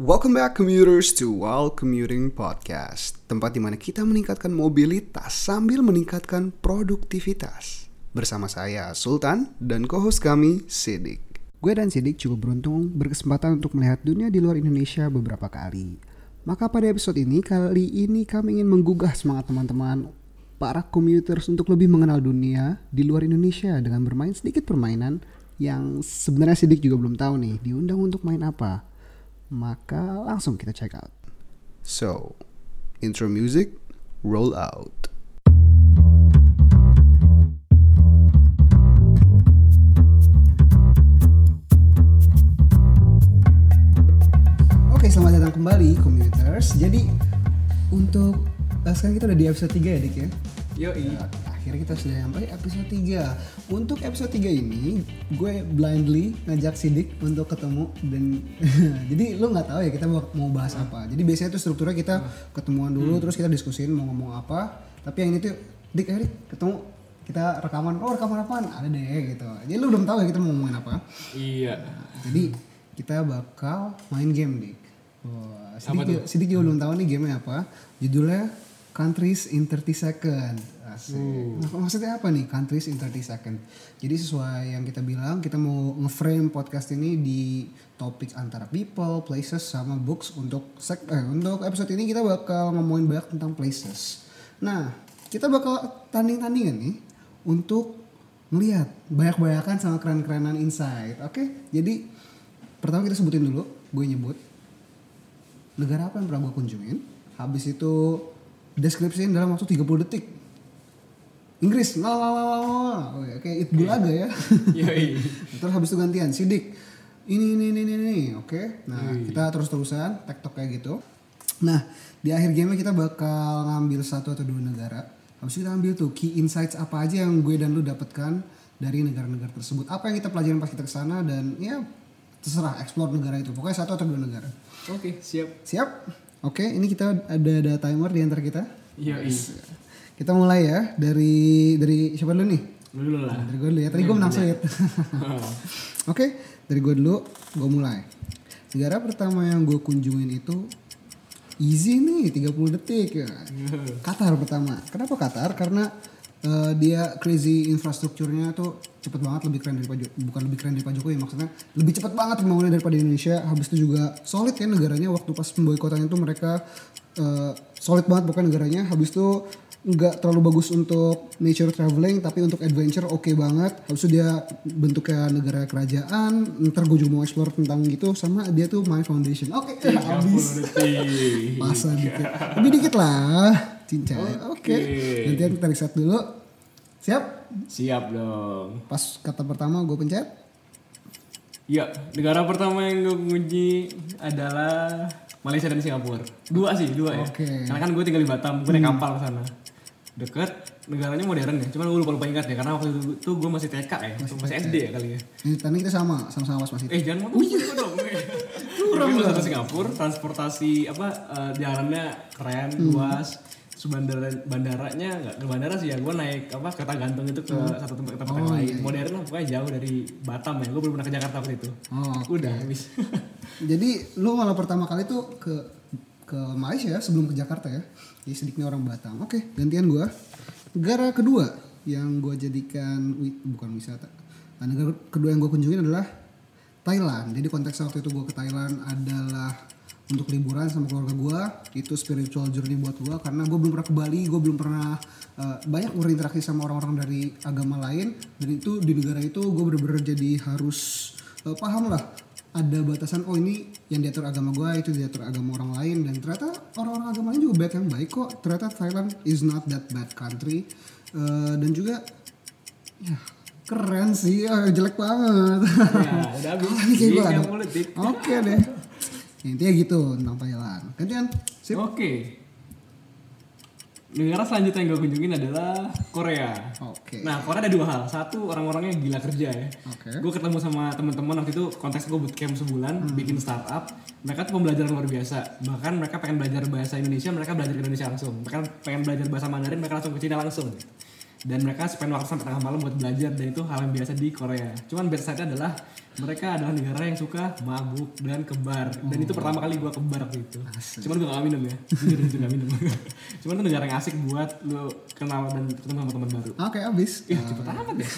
Welcome back commuters to While Commuting Podcast Tempat di mana kita meningkatkan mobilitas sambil meningkatkan produktivitas. Bersama saya Sultan dan co-host kami Sidik. Gue dan Sidik cukup beruntung berkesempatan untuk melihat dunia di luar Indonesia beberapa kali. Maka pada episode ini, kali ini kami ingin menggugah semangat teman-teman para commuters untuk lebih mengenal dunia di luar Indonesia dengan bermain sedikit permainan yang sebenarnya Sidik juga belum tahu nih diundang untuk main apa maka langsung kita check out. So, intro music, roll out. Oke, selamat datang kembali commuters. Jadi untuk sekarang kita udah di episode 3 ya, Dik ya. Yoi. Ya, akhirnya kita sudah sampai episode 3 Untuk episode 3 ini Gue blindly ngajak Sidik untuk ketemu Dan jadi lu nggak tahu ya kita mau mau bahas apa. Jadi biasanya tuh strukturnya kita ketemuan dulu Terus kita diskusin mau ngomong apa. Tapi yang ini tuh Dik ayo Dik ketemu kita rekaman. Oh rekaman apaan? Ada deh gitu. Jadi lu belum tahu ya kita mau ngomongin apa. Iya. Jadi kita bakal main game Dik. Wah, Sidik, Sidik juga belum tahu nih gamenya apa. Judulnya Countries in 30 Second Asik. Mak- Maksudnya apa nih countries in 30 second? Jadi sesuai yang kita bilang, kita mau nge-frame podcast ini di topik antara people, places, sama books untuk sek eh, untuk episode ini kita bakal ngomongin banyak tentang places. Nah, kita bakal tanding-tandingan nih untuk melihat banyak-banyakan sama keren-kerenan insight. Oke? Jadi pertama kita sebutin dulu, gue nyebut negara apa yang pernah gue kunjungin. Habis itu deskripsiin dalam waktu 30 detik. Inggris, la la la la la. Oke, kayak it bulaga ya. Yoi. Terus habis itu gantian, sidik. Ini, ini, ini, ini, ini. Oke. Nah, kita terus-terusan, tektok kayak gitu. Nah, di akhir game kita bakal ngambil satu atau dua negara. Habis itu kita ambil tuh key insights apa aja yang gue dan lu dapatkan dari negara-negara tersebut. Apa yang kita pelajarin pas kita ke sana dan ya terserah explore negara itu. Pokoknya satu atau dua negara. Oke, siap. Siap? Oke, ini kita ada ada timer di antara kita. Yoi. Kita mulai ya dari dari siapa dulu nih? Lu dulu lah. Dari gue dulu ya. Tadi gue menang sulit. Oke, dari gue dulu, gue mulai. Negara pertama yang gue kunjungin itu easy nih, 30 detik ya. Qatar pertama. Kenapa Qatar? Karena eh, dia crazy infrastrukturnya tuh cepet banget lebih keren dari Pak Jo- bukan lebih keren dari Pak Jokowi maksudnya lebih cepet banget pembangunannya daripada Indonesia habis itu juga solid ya negaranya waktu pas pemboikotan itu mereka eh, solid banget bukan negaranya habis itu nggak terlalu bagus untuk nature traveling tapi untuk adventure oke banget habis itu dia bentuknya negara kerajaan ntar gue juga mau explore tentang gitu sama dia tuh my foundation oke 30 habis detik. Masa dikit. Lebih dikit lah. Cincay. Oke. Gantian kita reset dulu. Siap? Siap dong. Pas kata pertama gue pencet. Ya, negara pertama yang gue kunci adalah Malaysia dan Singapura. Dua sih, dua ya. Oke. Karena kan gue tinggal di Batam, gue naik kapal ke sana. Deket, negaranya modern ya. Cuman gue lupa lupa ingat ya, karena waktu itu gue masih TK ya, masih, SD ya kali ya. Ini tadi kita sama, sama-sama was masih. Eh jangan mau oh, dong. Curang lah. ke Singapura, transportasi apa eh, jalannya keren, luas. Terus bandara bandaranya nggak ke bandara sih ya, gue naik apa kereta gantung itu ke satu tempat ke tempat yang lain. Modern lah pokoknya jauh dari Batam ya. Gue belum pernah ke Jakarta waktu itu. Oh. Udah habis. Jadi lu malah pertama kali tuh ke ke Malaysia ya, sebelum ke Jakarta ya. Jadi sedikitnya orang Batam. Oke, gantian gue. Negara kedua yang gue jadikan bukan wisata. Nah, negara kedua yang gue kunjungin adalah Thailand. Jadi konteksnya waktu itu gue ke Thailand adalah untuk liburan sama keluarga gue itu spiritual journey buat gue karena gue belum pernah ke Bali gue belum pernah uh, banyak berinteraksi sama orang-orang dari agama lain dan itu di negara itu gue bener-bener jadi harus uh, paham lah ada batasan oh ini yang diatur agama gue itu diatur agama orang lain dan ternyata orang-orang agama lain juga banyak yang baik kok ternyata Thailand is not that bad country Uh, dan juga ya keren sih Ah, jelek banget ya, udah habis. Kayak Iya. Oke deh. Ya, intinya gitu tentang Thailand. Sip. Oke. Negara selanjutnya yang gue kunjungin adalah Korea. Oke. Nah, Korea ada dua hal. Satu, orang-orangnya gila kerja ya. Oke. Gue ketemu sama teman-teman waktu itu konteks gue bootcamp sebulan, Hmm. bikin startup. Mereka tuh pembelajaran luar biasa. Bahkan mereka pengen belajar bahasa Indonesia, mereka belajar ke Indonesia langsung. Mereka pengen belajar bahasa Mandarin, mereka langsung ke Cina langsung. Dan mereka spend waktu sampai tengah malam buat belajar dan itu hal yang biasa di Korea. Cuman bad side adalah mereka adalah negara yang suka mabuk dan kebar dan itu pertama kali gua kebar waktu itu. Cuman gua gak minum ya, jujur itu gak minum. Cuman itu negara yang asik buat lu kenal dan ketemu sama teman baru. Oke, habis. Ih, cepet amat ya.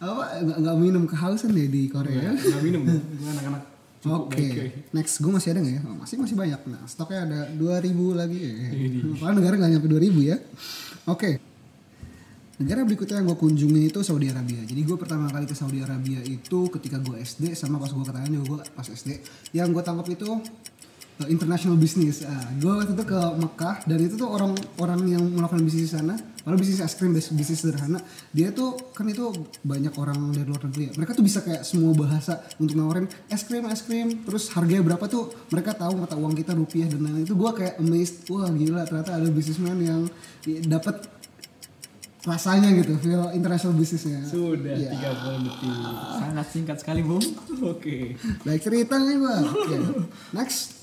Apa nggak nggak minum kehausan ya di Korea? Gak minum, gua anak-anak Oke, baik, coy. next gue masih ada nggak ya? Oh, masih masih banyak. Nah, stoknya ada 2000 lagi. Ini. Padahal negara nggak nyampe 2000 ya. Oke. Negara berikutnya yang gue kunjungi itu Saudi Arabia. Jadi gue pertama kali ke Saudi Arabia itu ketika gue SD sama pas gue ke Thailand juga gue pas SD. Yang gue tangkap itu international business. Ah, gue waktu itu ke Mekah dan itu tuh orang-orang yang melakukan bisnis di sana, kalau bisnis es krim, bis- bisnis sederhana, dia tuh kan itu banyak orang dari luar negeri ya. Mereka tuh bisa kayak semua bahasa untuk nawarin es krim, es krim, terus harganya berapa tuh mereka tahu mata uang kita rupiah dan lain-lain. Itu gue kayak amazed, wah gila ternyata ada bisnismen yang dapat rasanya gitu, feel international bisnisnya. Sudah Ya. 30 detik. Sangat singkat sekali, Bung. Oke. Baik cerita nih bang. Oke. Next.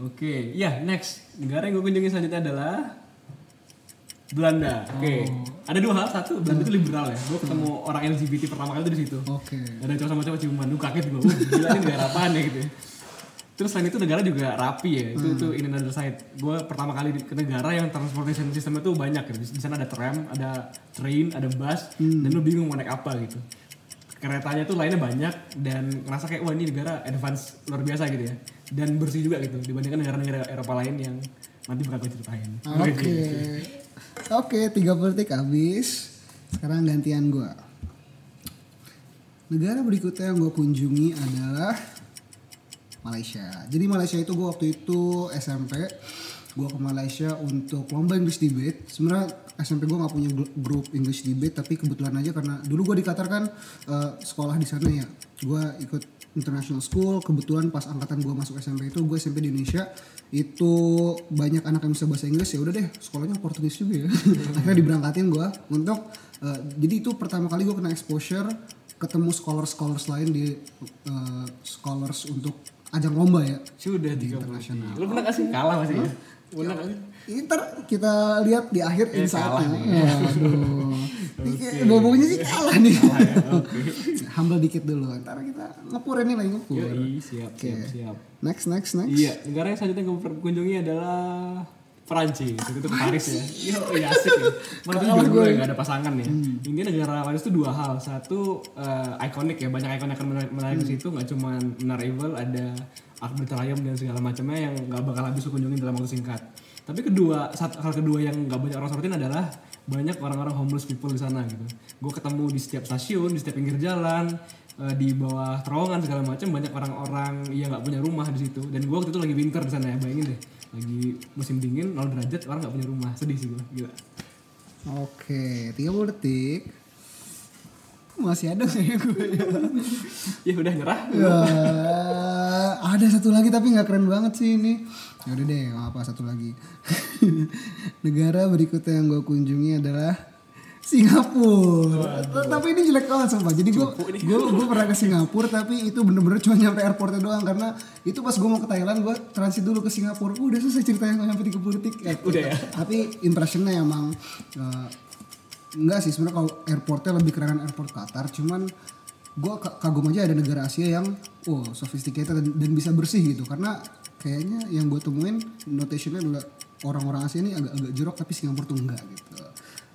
Oke, ya next negara yang gue kunjungi selanjutnya adalah Belanda. Oke, ada dua hal. Satu, Belanda itu liberal ya. Gue ketemu orang LGBT pertama kali itu di situ. Oke. Ada cowok sama cowok ciuman, gue kaget gue. Gila ini negara apaan ya gitu. ya. Terus selain itu negara juga rapi ya. Itu itu in another side. Gue pertama kali di- ke negara yang transportation systemnya tuh banyak gitu. Di sana ada tram, ada train, ada bus, dan lu bingung mau naik apa gitu. Keretanya tuh lainnya banyak dan ngerasa kayak wah ini negara advance luar biasa gitu ya. Dan bersih juga gitu dibandingkan negara-negara Eropa lain yang nanti bakal gue ceritain. Oke. Oke, 30 detik habis. Sekarang gantian gua. Negara berikutnya yang gue kunjungi adalah Malaysia. Jadi Malaysia itu gue waktu itu SMP, gue ke Malaysia untuk lomba English debate. Sebenarnya SMP gue nggak punya gru- grup English debate, tapi kebetulan aja karena dulu gue di Qatar kan eh, sekolah di sana ya. Gue ikut international school. Kebetulan pas angkatan gue masuk SMP itu gue SMP di Indonesia itu banyak anak yang bisa bahasa Inggris ya udah deh sekolahnya Portugis juga ya. Akhirnya diberangkatin gue untuk eh, jadi itu pertama kali gue kena exposure ketemu scholars scholars lain di eh, scholars untuk ajang lomba ya. Sudah 30 detik. Lu pernah gak sih kalah masih ya? Gak sih? Ini ntar kita lihat di akhir kalah insight-nya. nih. Aduh. Bau-baunya sih kalah nih. ya, Humble dikit dulu. Ntar kita ngepur ini lagi ngepur. Yoi, siap, Oke. siap, siap. Next, next, next. Iya, negara yang selanjutnya gue kunjungi adalah Perancis. Itu tuh ke Paris ya. Iya, iya asik ya. Mana tuh gue. gue gak ada pasangan ya. Ini negara Paris tuh dua hal. Satu eh, ikonik ya, banyak ikon yang menarik, menarik di situ. Gak cuma Menara Eiffel, ada Arc de Triomphe dan segala macamnya yang gak bakal habis kunjungin dalam waktu singkat. Tapi kedua, sat- hal kedua yang gak banyak orang sorotin adalah banyak orang-orang homeless people di sana gitu. Gue ketemu di setiap stasiun, di setiap pinggir jalan, eh, di bawah terowongan segala macam banyak orang-orang yang nggak punya rumah di situ. Dan gue waktu itu lagi winter di sana ya, bayangin deh, lagi musim dingin 0 derajat orang nggak punya rumah, sedih sih gue, gila. Oke, 30 detik. Masih ada nggak ya gue ya? Ya udah nyerah. Ya, ada satu lagi tapi nggak keren banget sih ini. Ya udah deh, apa satu lagi. Negara berikutnya yang gue kunjungi adalah Singapura. Tapi ini jelek banget sumpah. Jadi gue gue gue pernah ke Singapura tapi itu bener-bener cuma nyampe airportnya doang karena itu pas gue mau ke Thailand gue transit dulu ke Singapura. Udah selesai ceritanya nggak nyampe 30 detik. Eh, Udah ya? Tapi impressionnya emang eh, enggak sih sebenarnya kalau airportnya lebih keren airport Qatar cuman gue kagum aja ada negara Asia yang oh sophisticated dan, dan bisa bersih gitu karena kayaknya yang gue temuin notationnya adalah orang-orang Asia ini agak-agak jorok tapi Singapura tuh enggak gitu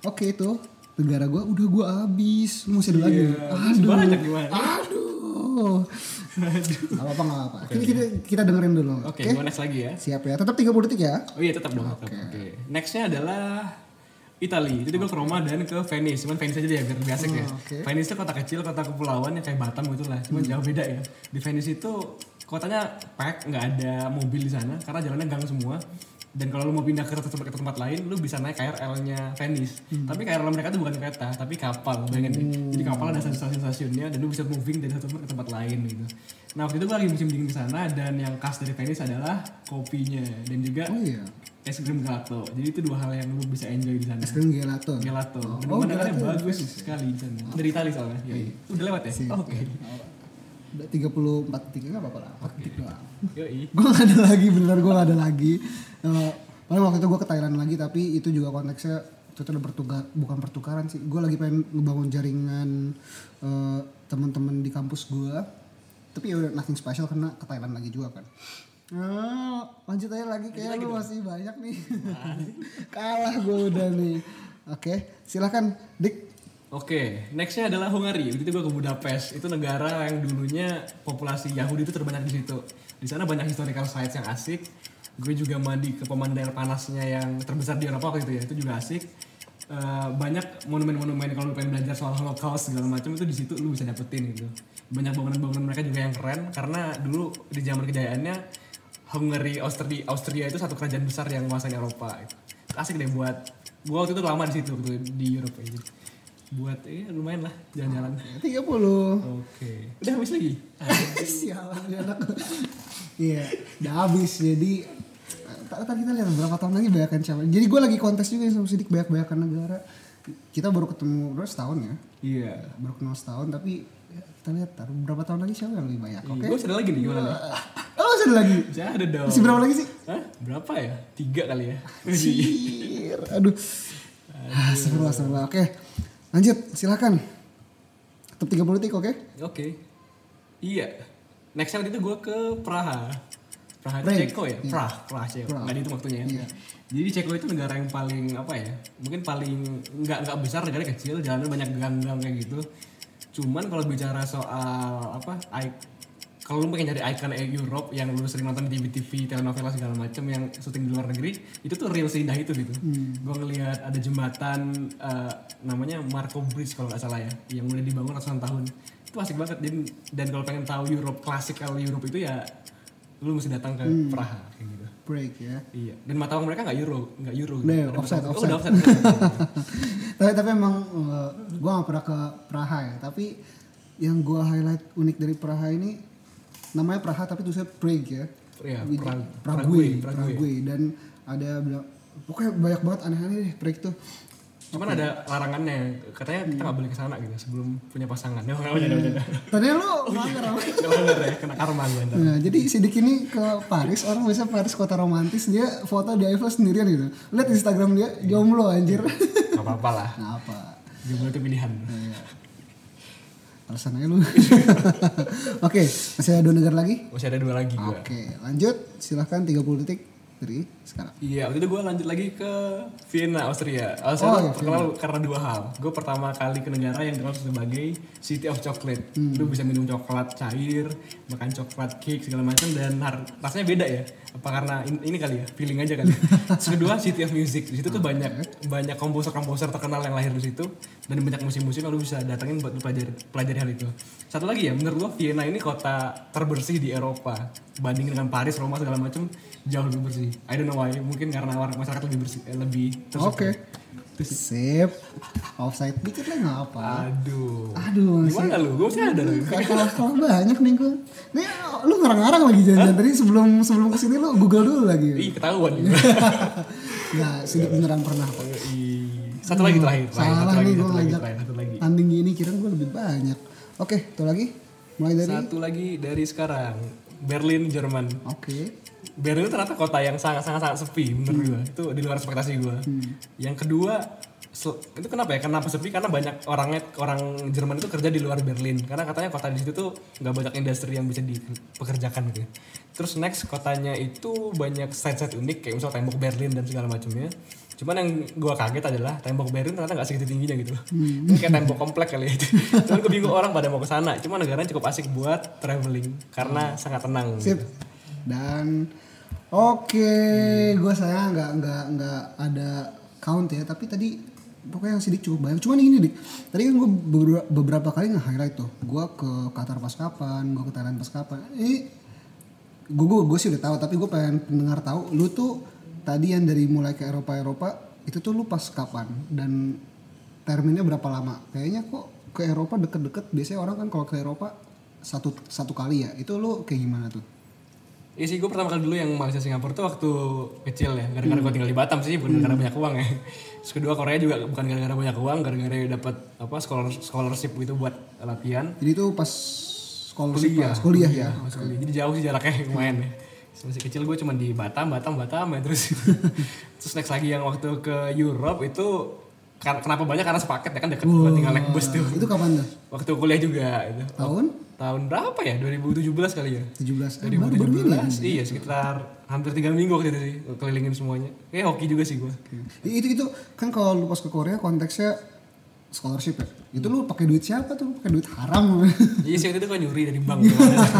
oke itu negara gue udah gue habis Lu masih ada lagi Iya, masih banyak gimana? aduh Gak apa-apa gak apa-apa kita, kita, kita dengerin dulu Oke, gue next lagi ya. siap ya tetap 30 detik ya Oh iya tetap dong. Oke. Nextnya adalah Italia. Itu gue ke Roma dan ke Venice. Cuman Venice aja deh biar biasa ya. oke. Venice itu kota kecil, kota kepulauan yang kayak Batam gitu lah. Cuman jauh beda ya. Di Venice itu kotanya pack, nggak ada mobil di sana karena jalannya gang semua. Dan kalau lu mau pindah ke tempat ke tempat lain, lu bisa naik KRL-nya Venice. Tapi KRL mereka tuh bukan kereta, tapi kapal, bayangin deh. Jadi kapal ada stasiun-stasiunnya dan lu bisa moving dari satu tempat ke tempat lain gitu. Nah waktu itu gue lagi musim dingin di sana dan yang khas dari Venice adalah kopinya dan juga oh iya es krim gelato. Jadi itu dua hal yang lu bisa enjoy di sana. es krim gelato Gelato. Dan Oh, gelato bagus sekali di sana. Dari Italia soalnya. Yoi. Udah lewat ya? Oke. Udah 34 detik nggak apa-apa lah 4 detik doang gue gak ada lagi bener gue gak ada lagi. Paling waktu itu gue ke Thailand lagi tapi itu juga konteksnya itu tuh ada pertukar bukan pertukaran sih. Gue lagi pengen ngebangun jaringan eh, teman-teman di kampus gue tapi ya udah nothing special karena ke Thailand lagi juga kan. Ah, lanjut aja lagi kayak lu masih banyak nih. Kalah gue udah nih. Oke silahkan dik Oke, nextnya adalah Hungary. Waktu itu gue ke Budapest. Itu negara yang dulunya populasi Yahudi itu terbanyak di situ. Di sana banyak historical sites yang asik. Gue juga mandi ke pemandian panasnya yang terbesar di Eropa waktu itu ya. Itu juga asik. Eh, banyak monumen-monumen kalau lu pengen belajar soal Holocaust segala macam itu di situ lu bisa dapetin gitu. Banyak bangunan-bangunan mereka juga yang keren karena dulu di zaman kejayaannya Hungary, Austria, Austria itu satu kerajaan besar yang menguasai Eropa. Gitu. Asik deh buat gua waktu itu lama di situ waktu di Eropa itu. Buat eh lumayan lah jalan-jalan. 30 Oke. Udah habis lagi? Sialan anak. Iya, udah habis. Jadi tadi kita lihat berapa tahun lagi banyakan siapa. Jadi gue lagi kontes juga sama Sidik banyak-banyakan negara. Kita baru ketemu bro setahun ya. Iya. Baru kenal setahun tapi ya, kita lihat taruh berapa tahun lagi siapa yang lebih banyak. Oke. Gue ada lagi nih gimana nih? Oh, masih ada lagi. Masih ada dong. Masih berapa lagi sih? Hah? Berapa ya? Tiga kali ya? Sir. Aduh. Ah, seru seru. Oke. Lanjut, silakan. Top 30 detik, oke? Oke. Iya. Next waktu itu gue ke Praha. Praha itu. Ceko ya? Iya. Praha, Praha Ceko. Praha. Nggak dihitung waktunya ya. Iya. Jadi Ceko itu negara yang paling apa ya? Mungkin paling nggak nggak besar, negara kecil, jalannya banyak gang-gang kayak gitu. Cuman kalau bicara soal apa? Kalau lu pengen nyari icon eh, Europe yang lu sering nonton di TV-TV, telenovela segala macam yang syuting di luar negeri, itu tuh real seindah itu gitu. Gue ngelihat ada jembatan eh, namanya Marco Bridge kalau nggak salah ya, yang udah dibangun ratusan tahun. Itu asik banget. Dan, dan kalau pengen tahu Europe klasikal Europe itu ya lu mesti datang ke Praha kayak gitu. Break ya. Iya. Dan mata uang mereka nggak euro, nggak euro. Udah, Ada offside, mata- oh, udah offside. tapi tapi emang uh, gue gak pernah ke Praha ya tapi yang gue highlight unik dari Praha ini namanya Praha tapi tulisnya Prague ya Iya, Prague. Prague, Prague, dan ada bilang pokoknya banyak banget aneh-aneh deh Prague tuh Cuman ada larangannya, katanya kita nggak boleh ke sana gitu sebelum punya pasangan. Ya, boleh, nggak boleh. tadi lu melanggar apa? Ngelanggar ya, kena karma gue ntar. Nah, jadi Sidik ini ke Paris, orang biasa Paris kota romantis, dia foto di Eiffel sendirian gitu. Lihat Instagram dia, jomblo anjir. Gak apa-apa lah, Nah, apa? jomblo itu pilihan. Iya. Alasan aja lu. Oke, masih ada dua negara lagi? Masih ada dua lagi. Oke, lanjut. Silahkan 30 detik dari sekarang. Iya, waktu itu gue lanjut lagi ke Vienna, Austria. Austria Oh, iya, terkenal karena dua hal. Gue pertama kali ke negara yang dikenal sebagai City of Chocolate. Hmm. Lu bisa minum coklat cair, makan coklat cake segala macam dan rasanya beda ya. Apa karena in- ini kali ya, feeling aja kali. Terus kedua City of Music. Di situ tuh banyak banyak komposer-komposer terkenal yang lahir di situ dan banyak musim-musim yang lu bisa datengin buat lu pelajari, pelajari hal itu. Satu lagi ya, menurut gue Vienna ini kota terbersih di Eropa. Bandingin dengan Paris, Roma segala macam jauh lebih bersih. I don't know why, mungkin karena masyarakat lebih bersih, eh, lebih. Oke. Sip. Offside dikit lah nggak apa. Aduh. Aduh, Gimana lu? Gue masih ada lu. kalah kalah banyak nih gue. Nih lu ngarang-ngarang lagi jangan tadi sebelum sebelum ke sini lu Google dulu lagi. Ih, ketahuan. Nggak, Sidik beneran pernah kok. Ih, Satu lagi terakhir. terakhir, Salah satu lagi, nih gue satu lagi, ngajak satu lagi. tanding gini kira gue lebih banyak. Oke, itu lagi. Mulai dari Satu lagi dari sekarang. Berlin, Jerman. Oke. Berlin ternyata kota yang sangat-sangat sangat sepi menurut Hmm. gua. Itu di luar ekspektasi gua. Yang kedua, itu kenapa ya? Kenapa sepi? Karena banyak orangnya orang Jerman itu kerja di luar Berlin. Karena katanya kota di situ tuh nggak banyak industri yang bisa dipekerjakan gitu. Terus next kotanya itu banyak site-site unik kayak misalnya tembok Berlin dan segala macamnya. Cuman yang gua kaget adalah tembok Berlin ternyata nggak segitu tingginya gitu. Ini kayak tembok komplek kali ya. Cuman gue bingung orang pada mau ke sana. Cuma negaranya cukup asik buat traveling karena sangat tenang. Sip. gitu. Dan oke, gue saya nggak nggak nggak ada count ya, tapi tadi pokoknya yang sidik cukup banyak. Cuman ini dik, tadi kan gue beberapa, kali nge-highlight tuh, gue ke Qatar pas kapan, gue ke Thailand pas kapan. Ini gue gue gue sih udah tahu, tapi gue pengen pendengar tahu, lu tuh tadi yang dari mulai ke Eropa Eropa itu tuh lu pas kapan dan terminnya berapa lama? Kayaknya kok ke Eropa deket-deket biasanya orang kan kalau ke Eropa satu satu kali ya itu lu kayak gimana tuh? Iya sih, gue pertama kali dulu yang Malaysia Singapura tuh waktu kecil ya, gara-gara gue tinggal di Batam sih, bukan gara-gara banyak uang ya. Terus kedua Korea juga bukan gara-gara banyak uang, gara-gara dapat apa scholar- scholarship gitu buat latihan. Jadi itu pas scholarship Kuliah, pas kuliah ya. Pas kuliah. Jadi jauh sih jaraknya lumayan ya. Masih kecil gue cuma di Batam, Batam, Batam ya terus. terus next lagi yang waktu ke Europe itu kenapa banyak karena sepaket ya kan deket gua tinggal naik bus tuh Itu kapan tuh? waktu kuliah juga itu Tahun tahun berapa ya 2017 kali ya 17. Eh, baru baru ini ya. 2017 iya sekitar hampir tiga minggu waktu itu sih kelilingin semuanya kayak hoki juga sih gue Itu itu kan kalau lu pas ke Korea konteksnya scholarship ya. Itu lu pakai duit siapa tuh? Pakai duit haram. iya sih waktu itu gue nyuri dari bank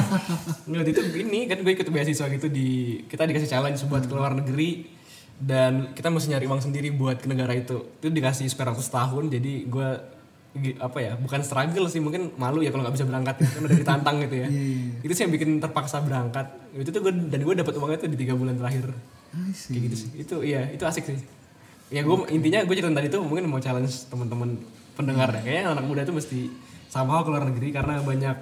waktu itu ini kan gue ikut beasiswa gitu di kita dikasih challenge buat ke luar negeri dan kita mesti nyari uang sendiri buat ke negara itu itu dikasih spare waktu setahun jadi gue apa ya bukan struggle sih mungkin malu ya kalau nggak bisa berangkat ya, kan udah ditantang gitu ya. Iya, itu sih yang bikin terpaksa berangkat. Itu tuh gue dan gue dapat uangnya tuh di tiga bulan terakhir. Kayak gitu sih. Itu iya itu asik sih. Ya gue intinya gue cerita tadi tuh mungkin mau challenge teman-teman pendengar deh kayaknya anak muda tuh mesti somehow ke luar negeri karena banyak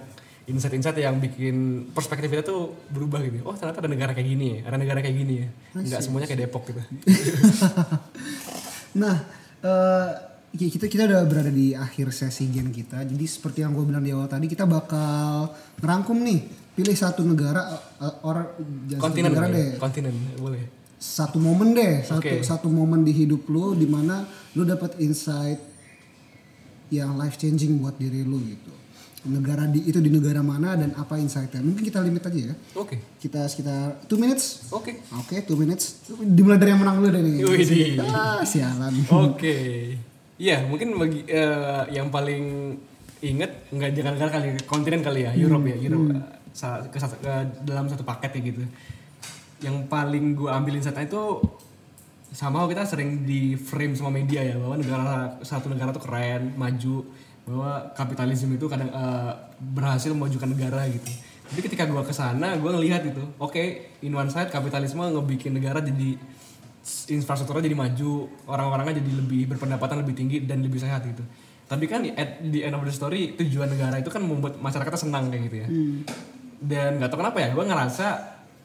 insight-insight yang bikin perspektif kita tuh berubah gitu. Oh ternyata ada negara kayak gini ya ada negara kayak gini ya. Nggak semuanya kayak Depok gitu. Nah, eh, kita kita udah berada di akhir sesi gen kita. Jadi seperti yang gue bilang di awal tadi, kita bakal ngerangkum nih, pilih satu negara eh, orang jangan satu kontinen negara boleh deh, kontinen boleh satu momen deh, satu Oke. satu momen di hidup lu di mana lu dapat insight yang life changing buat diri lu gitu. Negara di itu di negara mana dan apa insightnya? Mungkin kita limit aja ya. oke Kita sekitar 2 minutes. oke Oke, 2 minutes. Dimulai dari yang menang dulu deh nih. Ah, sialan. Oke. Iya, mungkin bagi eh, yang paling inget nggak jangan negara kali kontinen kali ya, Europe ya, Europe eh, sa- ke, ke dalam satu paket ya gitu. Yang paling gue ambil insight itu sama kita sering di frame sama media ya bahwa negara satu negara tuh keren, maju, bahwa kapitalisme itu kadang eh, berhasil memajukan negara gitu. Tapi ketika gua ke sana, gua ngelihat itu, oke, in one side kapitalisme ngebikin negara jadi infrastrukturnya jadi maju, orang-orangnya jadi lebih berpendapatan lebih tinggi dan lebih sehat gitu. Tapi kan at the end of the story tujuan negara itu kan membuat masyarakatnya senang kayak gitu ya. Dan nggak tahu kenapa ya, gue ngerasa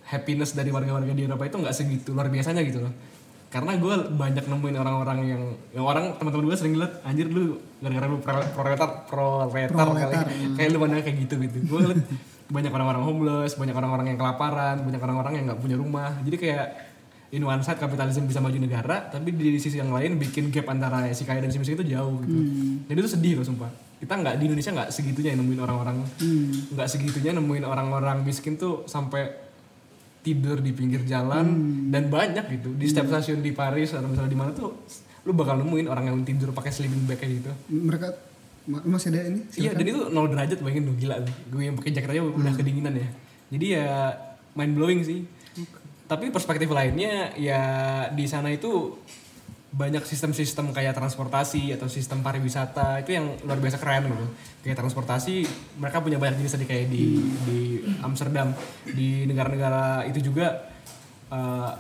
happiness dari warga-warga di Eropa itu nggak segitu luar biasanya gitu loh. Karena gue banyak nemuin orang-orang yang, yang orang teman-teman gue sering lihat anjir lu gara-gara lu pro- proletar proletar kali Proletar, kayak lu pandang kayak gitu gitu. Gue ngeliat banyak orang-orang homeless, banyak orang-orang yang kelaparan, banyak orang-orang yang nggak punya rumah. Jadi kayak in one side kapitalisme bisa maju negara, tapi di sisi yang lain bikin gap antara si kaya dan si miskin itu jauh gitu. Dan itu sedih loh sumpah. Kita nggak di Indonesia nggak segitunya nemuin orang-orang nggak segitunya nemuin orang-orang miskin tuh sampai tidur di pinggir jalan dan banyak gitu di setiap stasiun di Paris atau misalnya di mana tuh lu bakal nemuin orang yang tidur pakai sleeping bag kayak gitu. mereka ma- masih ada ini Iya dan itu nol derajat bayangin tuh gila. Gue yang pakai jaket aja udah kedinginan ya. Jadi ya mind blowing sih. Tapi perspektif lainnya ya di sana itu banyak sistem-sistem kayak transportasi atau sistem pariwisata itu yang luar biasa keren gitu. Kayak transportasi mereka punya banyak jenis tadi kayak di di Amsterdam, di negara-negara itu juga eh,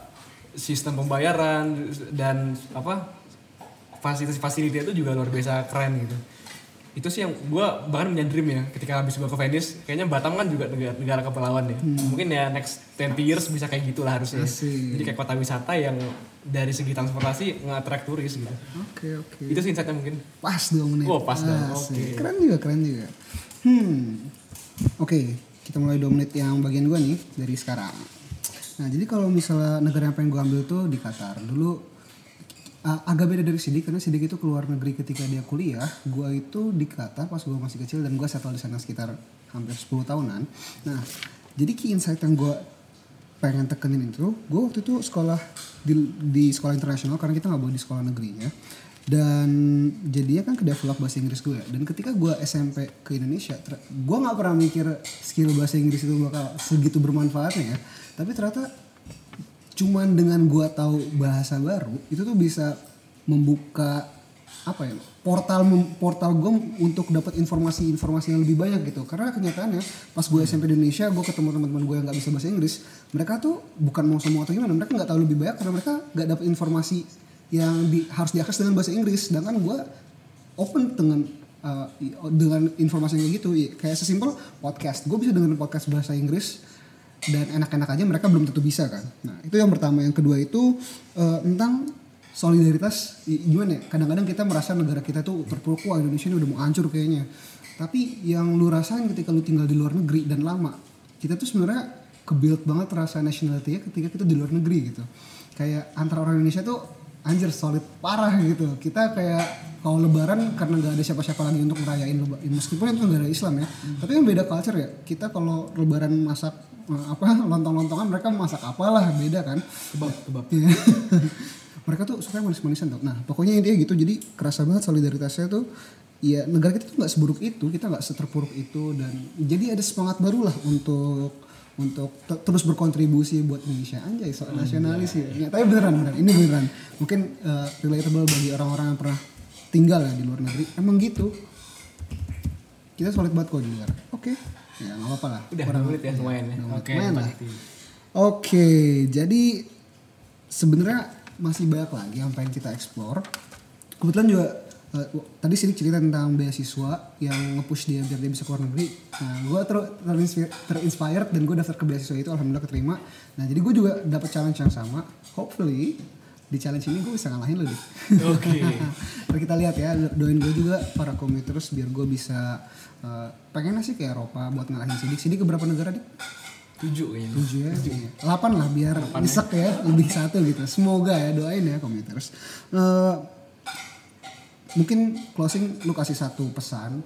sistem pembayaran dan apa fasilitas-fasilitas itu juga luar biasa keren gitu itu sih yang gue bahkan punya dream ya ketika habis gue ke Venice kayaknya Batam kan juga negara, negara kepulauan ya mungkin ya next 10 years bisa kayak gitu lah harusnya Asik. jadi kayak kota wisata yang dari segi transportasi nge-attract turis gitu. Oke oke. Itu sih insightnya mungkin. Pas dua menit Oh, pas dong. Asik. Oke. keren juga keren juga. Hmm. Oke kita mulai menit yang bagian gua nih dari sekarang. Nah jadi kalau misalnya negara yang pengen gua ambil tuh di Qatar. Dulu uh, agak beda dari Sidik karena Sidik itu keluar negeri ketika dia kuliah. Gua itu di Qatar pas gua masih kecil dan gua settle di sana sekitar hampir 10 tahunan. Nah jadi key insight yang gua pengen tekenin itu gue waktu itu sekolah di, di sekolah internasional karena kita nggak boleh di sekolah negerinya. Dan jadinya kan ke develop bahasa Inggris gue dan ketika gue SMP ke Indonesia gue nggak pernah mikir skill bahasa Inggris itu bakal segitu bermanfaatnya ya. Tapi ternyata cuman dengan gue tahu bahasa baru itu tuh bisa membuka apa ya portal portal gue untuk dapat informasi-informasi yang lebih banyak gitu. Karena kenyataannya pas gue SMP di Indonesia gue ketemu teman-teman gue yang nggak bisa bahasa Inggris mereka tuh bukan mau semua atau gimana mereka nggak tahu lebih banyak karena mereka nggak dapat informasi yang di, harus diakses dengan bahasa Inggris. Sedangkan gue open dengan uh, dengan informasi yang kayak gitu. Kayak sesimpel podcast. Gue bisa dengan podcast bahasa Inggris dan enak-enak aja mereka belum tentu bisa kan? Nah itu yang pertama. Yang kedua itu uh, tentang solidaritas gimana ya? Kadang-kadang kita merasa negara kita tuh terpuruk wah Indonesia ini udah mau hancur kayaknya. Tapi yang lu rasain ketika lu tinggal di luar negeri dan lama kita tuh sebenarnya kebuild banget rasa nationality ya ketika kita di luar negeri gitu. Kayak antara orang Indonesia tuh anjir solid parah gitu. Kita kayak kalau lebaran karena nggak ada siapa-siapa lagi untuk merayain lebaran meskipun itu negara Islam ya tapi yang beda culture ya kita kalau lebaran masak eh, apa lontong-lontongan mereka masak apalah beda kan Kebab, kebab. Iya. mereka tuh suka manis-manisan tuh. Nah, pokoknya intinya gitu. Jadi kerasa banget solidaritasnya tuh. Ya negara kita tuh nggak seburuk itu, kita nggak seterpuruk itu dan jadi ada semangat baru lah untuk untuk te- terus berkontribusi buat Indonesia anjay soal nasionalis ya. Ya, tapi beneran beneran ini beneran mungkin eh, relatable bagi orang-orang yang pernah tinggal ya di luar negeri emang gitu kita solid banget kok di luar oke ya nggak apa-apa lah Udah, Kurang- menit ya, lumayan ya. Oke, Lumayan lah. Oke, jadi sebenarnya masih banyak lagi yang pengen kita explore. Kebetulan juga eh, tadi Sidik cerita tentang beasiswa yang nge-push dia biar dia bisa keluar negeri. Nah, gue ter terinspir- terinspired dan gue daftar ke beasiswa itu alhamdulillah keterima. Nah, jadi gue juga dapat challenge yang sama. Hopefully di challenge ini gue bisa ngalahin lo deh. Oke. Ntar kita lihat ya, doain gue juga para komiters biar gue bisa eh, pengen sih ke Eropa buat ngalahin Sidik. Sidik ke berapa negara dik? Tujuh kayaknya. tujuh ya delapan lah biar nyesek ya lebih satu gitu semoga ya doain ya komiters Eh, mungkin closing lu kasih satu pesan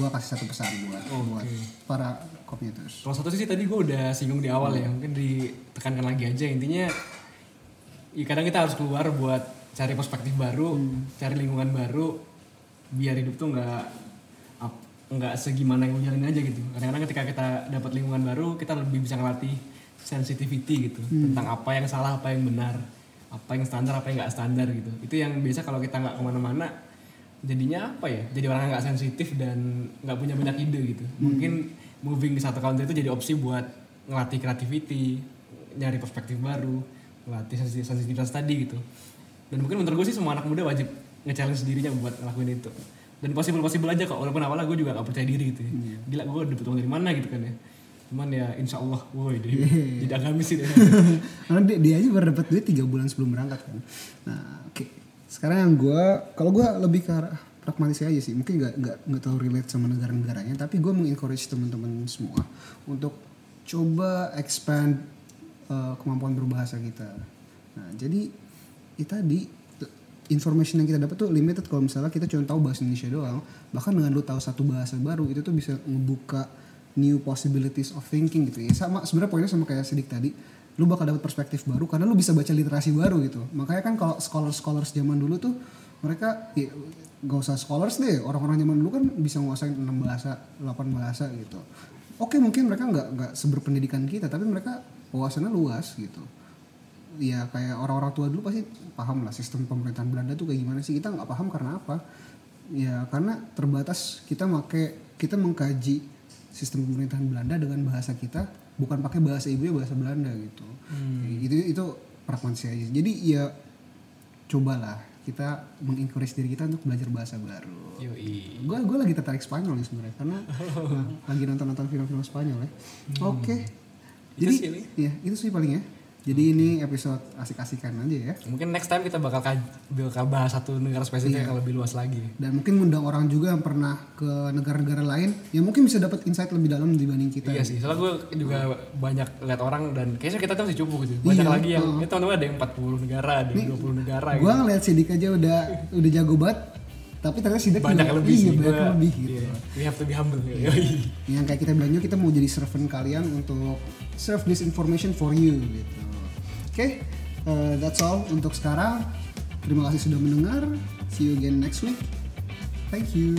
gua kasih satu pesan buat buat para komiters Kalau satu sih tadi gue udah singgung di awal ya, mungkin ditekankan lagi aja intinya. Ya kadang kita harus keluar buat cari perspektif baru, cari lingkungan baru, biar hidup tuh nggak nggak segimana yang jalanin aja gitu. Kadang-kadang ketika kita dapat lingkungan baru, kita lebih bisa ngelatih sensitivity gitu tentang apa yang salah, apa yang benar, apa yang standar, apa yang nggak standar gitu. Itu yang biasa kalau kita nggak ke mana-mana jadinya apa ya? Jadi orang yang nggak sensitif dan nggak punya banyak ide gitu. Mungkin moving ke satu country itu jadi opsi buat ngelatih creativity nyari perspektif baru sensitif sensitivitas tadi gitu. Dan mungkin menurut gue sih semua anak muda wajib nge-challenge dirinya buat ngelakuin itu. Dan possible possible aja kok walaupun awalnya gue juga gak percaya diri gitu ya. gila gue dapet uang dari mana gitu kan ya. Cuman ya insya Allah woi deh jadi agamis sih karena dia, dia aja baru dapat duit tiga bulan sebelum berangkat kan. Nah oke. Sekarang yang gua kalau gua lebih ke arah pragmatis aja sih. Mungkin nggak nggak nggak terlalu relate sama negara-negaranya tapi gue mengencourage teman-teman semua untuk coba expand uh, kemampuan berbahasa kita. Nah jadi itu tadi t- information yang kita dapat tuh limited kalau misalnya kita cuma tahu bahasa Indonesia doang. Bahkan dengan lu tahu satu bahasa baru itu tuh bisa ngebuka new possibilities of thinking gitu ya. Sama sebenarnya poinnya sama kayak Sidik tadi. Lu bakal dapat perspektif baru karena lu bisa baca literasi baru gitu. Makanya kan kalau scholars scholars zaman dulu tuh mereka ya, gak usah scholars deh. Orang-orang zaman dulu kan bisa nguasain enam bahasa 8 bahasa gitu. Oke mungkin mereka nggak nggak seberpendidikan kita tapi mereka wawasannya luas gitu. Ya kayak orang-orang tua dulu pasti paham lah sistem pemerintahan Belanda tuh kayak gimana sih. Kita nggak paham karena apa. Ya karena terbatas. Kita make kita mengkaji sistem pemerintahan Belanda dengan bahasa kita bukan pakai bahasa ibu ya bahasa Belanda gitu. Itu itu pragmatis aja. Jadi ya cobalah kita mengencourage diri kita untuk belajar bahasa baru. Gue gue lagi tertarik Spanyol nih sebenarnya karena nah, lagi nonton nonton film-film Spanyol ya. Oke. Itu jadi sih ini. ya itu sih paling ya. Jadi ini episode asik-asikan aja ya. Mungkin next time kita bakal bakal bahas satu negara spesifik yang lebih luas lagi. Dan mungkin ngundang orang juga yang pernah ke negara-negara lain yang mungkin bisa dapat insight lebih dalam dibanding kita. Iya sih, soalnya gue juga banyak lihat orang dan kayaknya kita tuh masih cukup gitu. Banyak Iya, lagi yang, ya teman-teman ada yang 40 negara, ada yang 20 negara gitu. gue ngeliat Sidik aja udah udah jago banget tapi ternyata Sidik Banyak juga- lebih iya, banyak lebih gitu iya, We have to be humble. Yoi. yang kayak kita bilang juga kita mau jadi servant kalian untuk serve this information for you gitu. Oke, uh, that's all untuk sekarang. Terima kasih sudah mendengar. See you again next week. Thank you.